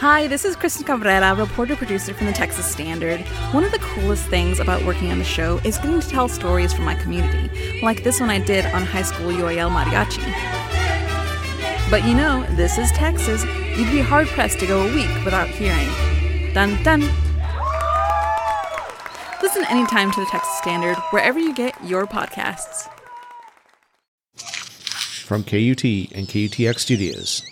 Hi, this is Kristen Cabrera, reporter producer from the Texas Standard. One of the coolest things about working on the show is getting to tell stories from my community, like this one I did on high school UIL mariachi. But you know, this is Texas. You'd be hard pressed to go a week without hearing. Dun dun. Listen anytime to the Texas Standard, wherever you get your podcasts. From KUT and KUTX Studios.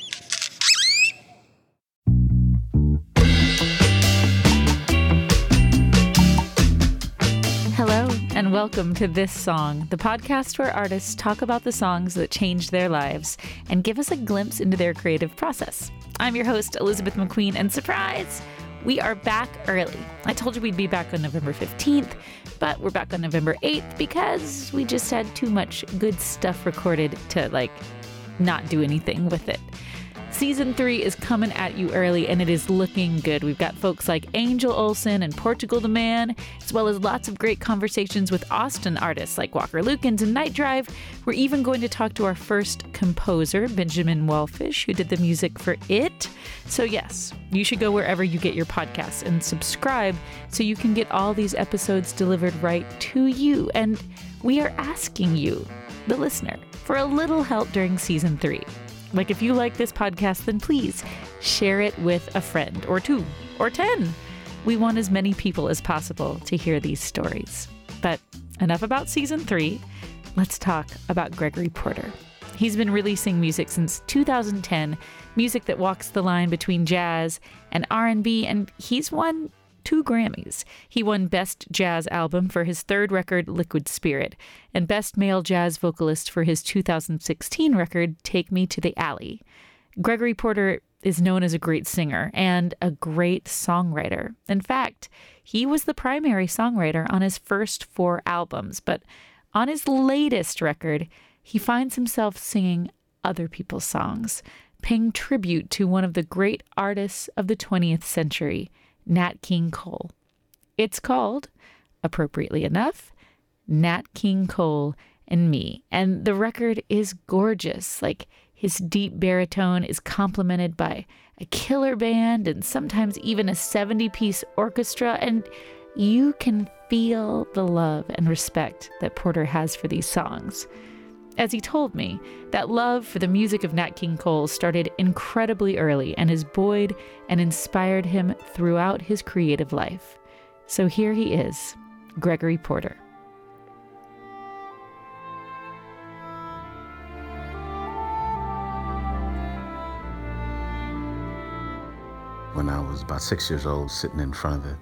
And welcome to This Song, the podcast where artists talk about the songs that changed their lives and give us a glimpse into their creative process. I'm your host, Elizabeth McQueen, and surprise! We are back early. I told you we'd be back on November 15th, but we're back on November 8th because we just had too much good stuff recorded to, like, not do anything with it. Season three is coming at you early and it is looking good. We've got folks like Angel Olsen and Portugal the Man, as well as lots of great conversations with Austin artists like Walker Lukens and Night Drive. We're even going to talk to our first composer, Benjamin Wallfisch, who did the music for It. So, yes, you should go wherever you get your podcasts and subscribe so you can get all these episodes delivered right to you. And we are asking you, the listener, for a little help during season three. Like, if you like this podcast, then please share it with a friend or two or 10. We want as many people as possible to hear these stories. But enough about season three. Let's talk about Gregory Porter. He's been releasing music since 2010, music that walks the line between jazz and R&B, and he's won two Grammys. He won Best Jazz Album for his third record, Liquid Spirit, and Best Male Jazz Vocalist for his 2016 record, Take Me to the Alley. Gregory Porter is known as a great singer and a great songwriter. In fact, he was the primary songwriter on his first four albums, but on his latest record, he finds himself singing other people's songs, paying tribute to one of the great artists of the 20th century, Nat King Cole. It's called, appropriately enough, Nat King Cole and Me. And the record is gorgeous. Like his deep baritone is complemented by a killer band and sometimes even a 70 piece orchestra. And you can feel the love and respect that Porter has for these songs. As he told me, that love for the music of Nat King Cole started incredibly early and has buoyed and inspired him throughout his creative life. So here he is, Gregory Porter. When I was about six years old, sitting in front of the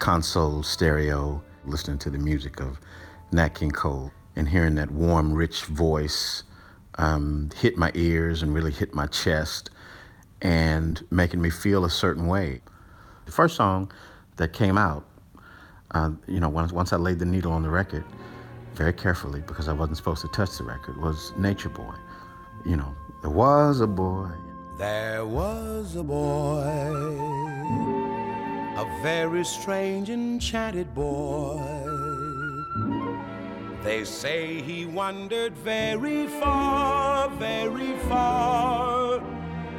console stereo, listening to the music of Nat King Cole and hearing that warm, rich voice um, hit my ears and really hit my chest and making me feel a certain way. The first song that came out, uh, you know, once, once I laid the needle on the record, very carefully because I wasn't supposed to touch the record, was Nature Boy. You know, there was a boy. There was a boy, a very strange, enchanted boy. They say he wandered very far, very far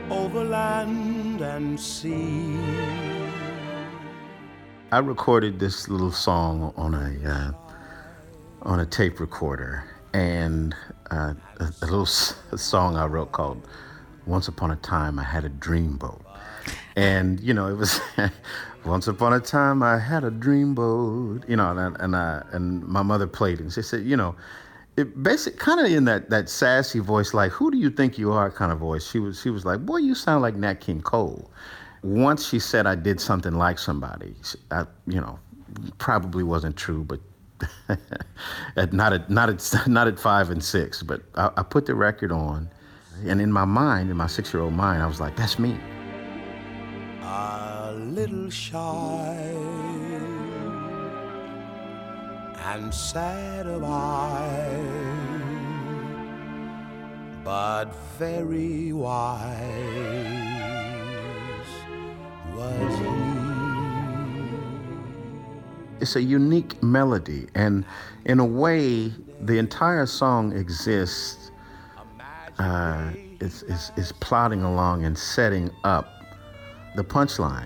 over land and sea. I recorded this little song on a uh, on a tape recorder, and uh, a, a, little s- a song I wrote called "Once Upon a Time I Had a Dreamboat," and you know it was. Once upon a time, I had a dreamboat, you know, and and, I, and my mother played it. And she said, you know, it basic kind of in that that sassy voice, like "Who do you think you are?" kind of voice. She was she was like, "Boy, you sound like Nat King Cole." Once she said I did something like somebody, I, you know, probably wasn't true, but at not at not at not at five and six. But I, I put the record on, and in my mind, in my six-year-old mind, I was like, "That's me." Little shy and sad of eye, but very wise was he. It's a unique melody, and in a way, the entire song exists. Uh, is, is, is plodding along and setting up the punchline.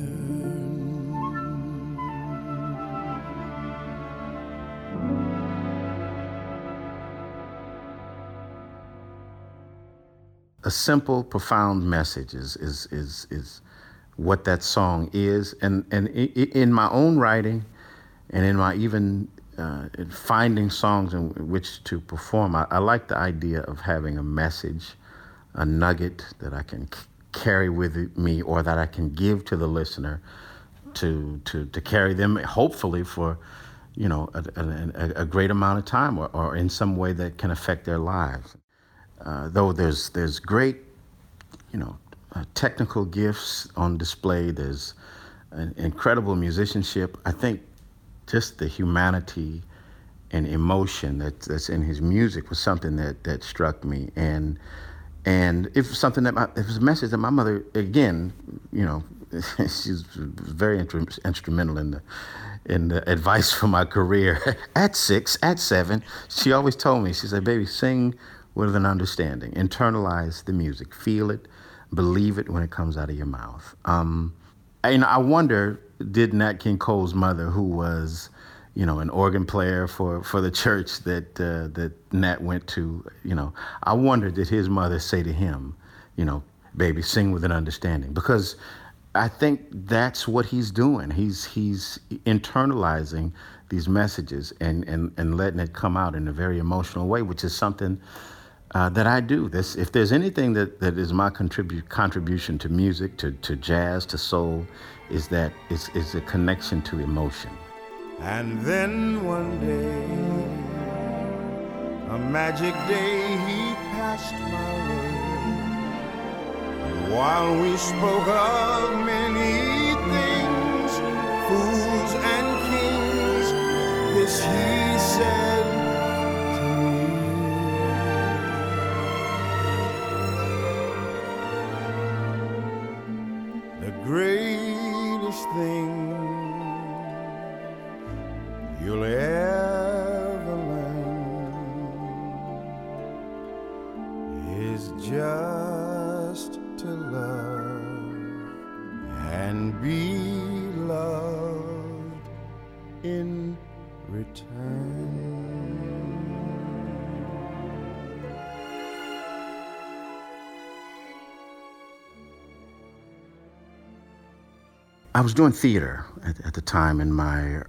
A simple, profound message is is is is what that song is, and and in my own writing, and in my even uh, finding songs in which to perform, I, I like the idea of having a message, a nugget that I can c- carry with me, or that I can give to the listener, to to to carry them, hopefully for. You know, a, a, a great amount of time, or, or in some way that can affect their lives. Uh, though there's there's great, you know, uh, technical gifts on display. There's an incredible musicianship. I think just the humanity and emotion that, that's in his music was something that that struck me. And and if something that my, it was a message that my mother again, you know, she's very intru- instrumental in the in the advice for my career. at six, at seven, she always told me, she said, "Baby, sing with an understanding. Internalize the music. Feel it. Believe it when it comes out of your mouth." Um, and I wonder, did Nat King Cole's mother, who was, you know, an organ player for, for the church that uh, that Nat went to, you know, I wonder did his mother say to him, you know, baby, sing with an understanding, because I think that's what he's doing. He's he's internalizing these messages and and and letting it come out in a very emotional way, which is something uh, that I do. This, if there's anything that, that is my contribute contribution to music, to, to jazz, to soul, is that is is a connection to emotion. And then one day, a magic day, he passed my way. While we spoke of many things, fools and kings, this he said just to love and be loved in return. I was doing theater at, at the time in my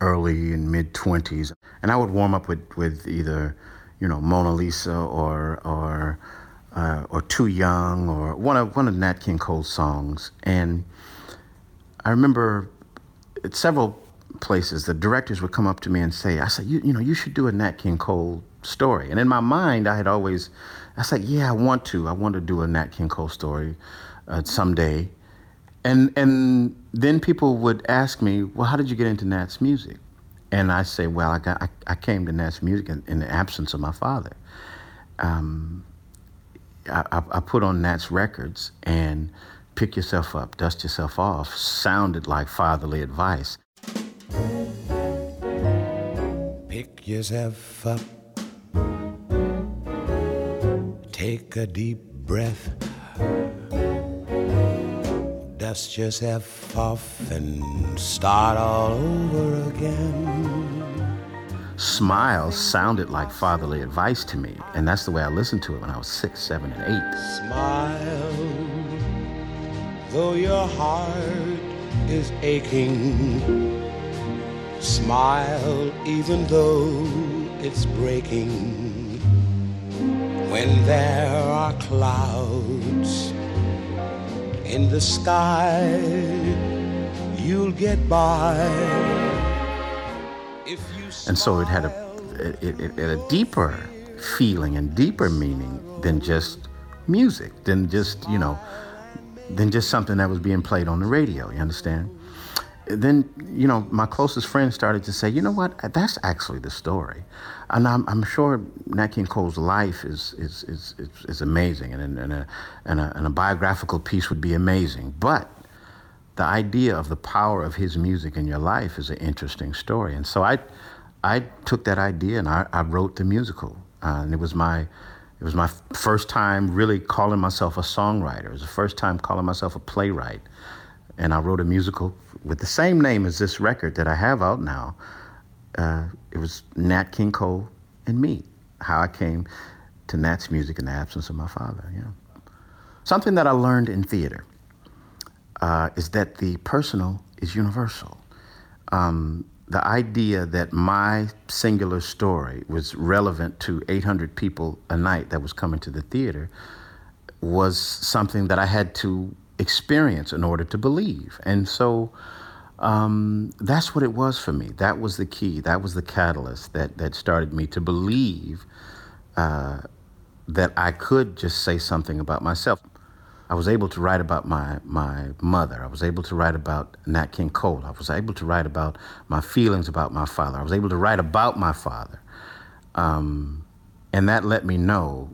early and mid 20s, and I would warm up with, with either, you know, Mona Lisa or or uh, or Too Young or one of one of Nat King Cole's songs. And I remember at several places the directors would come up to me and say, "I said, you you know, you should do a Nat King Cole story." And in my mind, I had always, I said, "Yeah, I want to. I want to do a Nat King Cole story uh, someday." And and then people would ask me, well, how did you get into Nat's music? And I say, well, I got I, I came to Nat's music in, in the absence of my father. Um, I, I, put on Nat's records and pick yourself up, dust yourself off sounded like fatherly advice. Pick yourself up. Take a deep breath. Dust yourself off and start all over again. Smile sounded like fatherly advice to me, and that's the way I listened to it when I was six, seven, and eight. Smile, though your heart is aching. Smile, even though it's breaking. When there are clouds in the sky, you'll get by. And so it had a it, it, it a deeper feeling and deeper meaning than just music, than just you know, than just something that was being played on the radio. You understand? then you know my closest friend started to say, you know what, that's actually the story, and I'm, I'm sure Nat King Cole's life is is is is, is amazing, and and a, and a and a biographical piece would be amazing, but the idea of the power of his music in your life is an interesting story, and so I I took that idea and I, I wrote the musical, uh, and it was my it was my first time really calling myself a songwriter. It was the first time calling myself a playwright and I wrote a musical with the same name as this record that I have out now. Uh, it was Nat King Cole and me. How I came to Nat's music in the absence of my father. Yeah. Something that I learned in theater uh, is that the personal is universal. Um, the idea that my singular story was relevant to 800 people a night that was coming to the theater was something that I had to experience in order to believe. And so um, that's what it was for me. That was the key. That was the catalyst that, that started me to believe uh, that I could just say something about myself. I was able to write about my, my mother. I was able to write about Nat King Cole. I was able to write about my feelings about my father. I was able to write about my father. Um, and that let me know,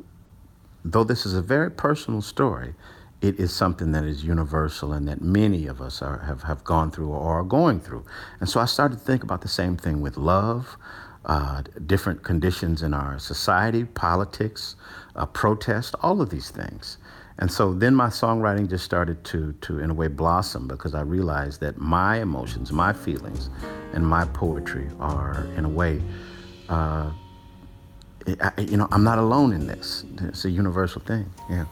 though this is a very personal story, it is something that is universal and that many of us are, have, have gone through or are going through. And so I started to think about the same thing with love, uh, different conditions in our society, politics, uh, protest, all of these things. And so then my songwriting just started to, to, in a way, blossom because I realized that my emotions, my feelings, and my poetry are, in a way, uh, I, you know, I'm not alone in this. It's a universal thing. Yeah.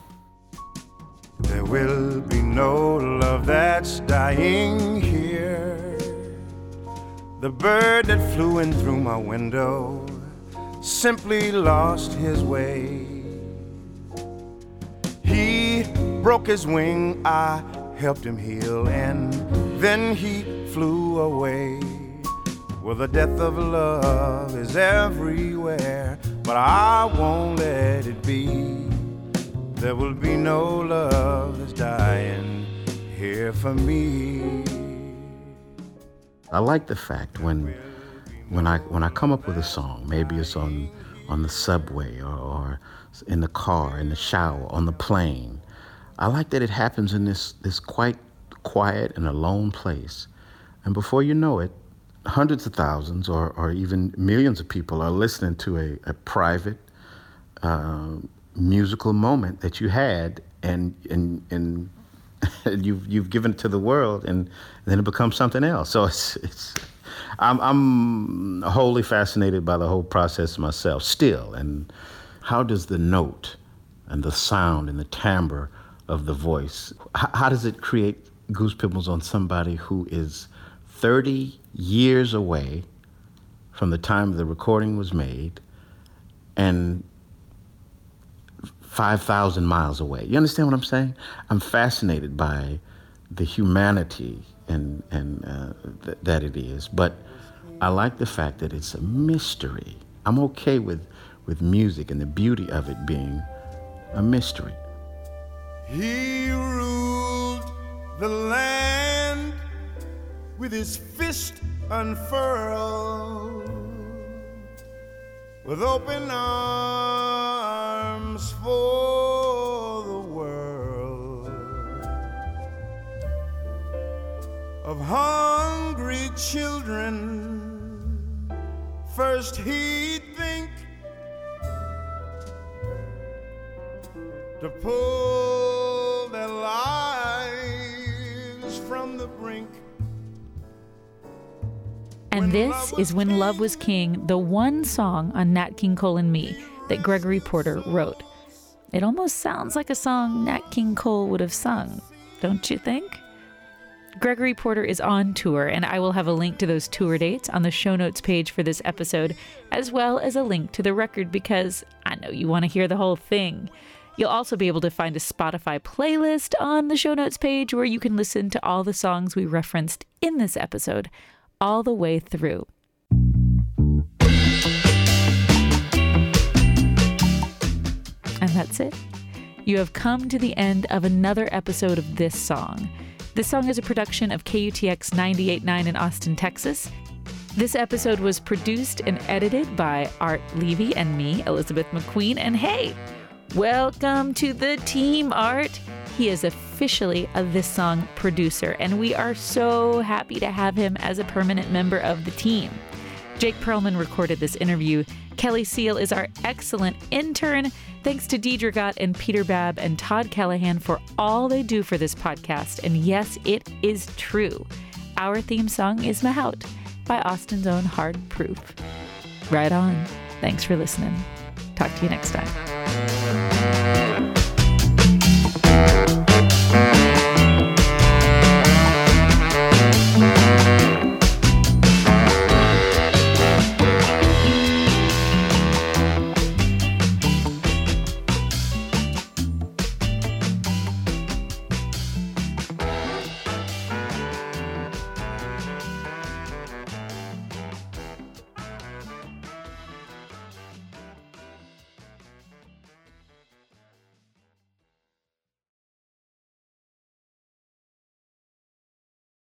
There will be no love that's dying here. The bird that flew in through my window simply lost his way. Broke his wing, I helped him heal, and then he flew away. Well, the death of love is everywhere, but I won't let it be. There will be no love that's dying here for me. I like the fact when when I when I come up with a song, maybe it's on on the subway or, or in the car, in the shower, on the plane. I like that it happens in this this quite quiet and alone place. And before you know it, hundreds of thousands or, or even millions of people are listening to a, a private, uh, musical moment that you had and and and you've you've given it to the world and then it becomes something else so it's it's I'm I'm wholly fascinated by the whole process myself still and how does the note and the sound and the timbre of the voice how, how does it create goose pimples on somebody who is 30 years away from the time the recording was made and 5,000 miles away. You understand what I'm saying? I'm fascinated by the humanity and, and uh, th- that it is, but I like the fact that it's a mystery. I'm okay with, with music and the beauty of it being a mystery. He ruled the land with his fist unfurled, with open arms for the world of hungry children. First he'd think to pull their lives from the brink. And this is When Love Was King, the one song on Nat King Cole and Me that Gregory Porter wrote. It almost sounds like a song Nat King Cole would have sung, don't you think? Gregory Porter is on tour, and I will have a link to those tour dates on the show notes page for this episode, as well as a link to the record because I know you want to hear the whole thing. You'll also be able to find a Spotify playlist on the show notes page where you can listen to all the songs we referenced in this episode all the way through. And that's it. You have come to the end of another episode of this song. This song is a production of KUTX 98.9 in Austin, Texas. This episode was produced and edited by Art Levy and me, Elizabeth McQueen. And hey, welcome to the team, Art. He is officially a This Song producer, and we are so happy to have him as a permanent member of the team. Jake Perlman recorded this interview. Kelly Seal is our excellent intern. Thanks to Deidre Gott and Peter Babb and Todd Callahan for all they do for this podcast. And yes, it is true. Our theme song is Mahout by Austin's own Hard Proof. Right on. Thanks for listening. Talk to you next time.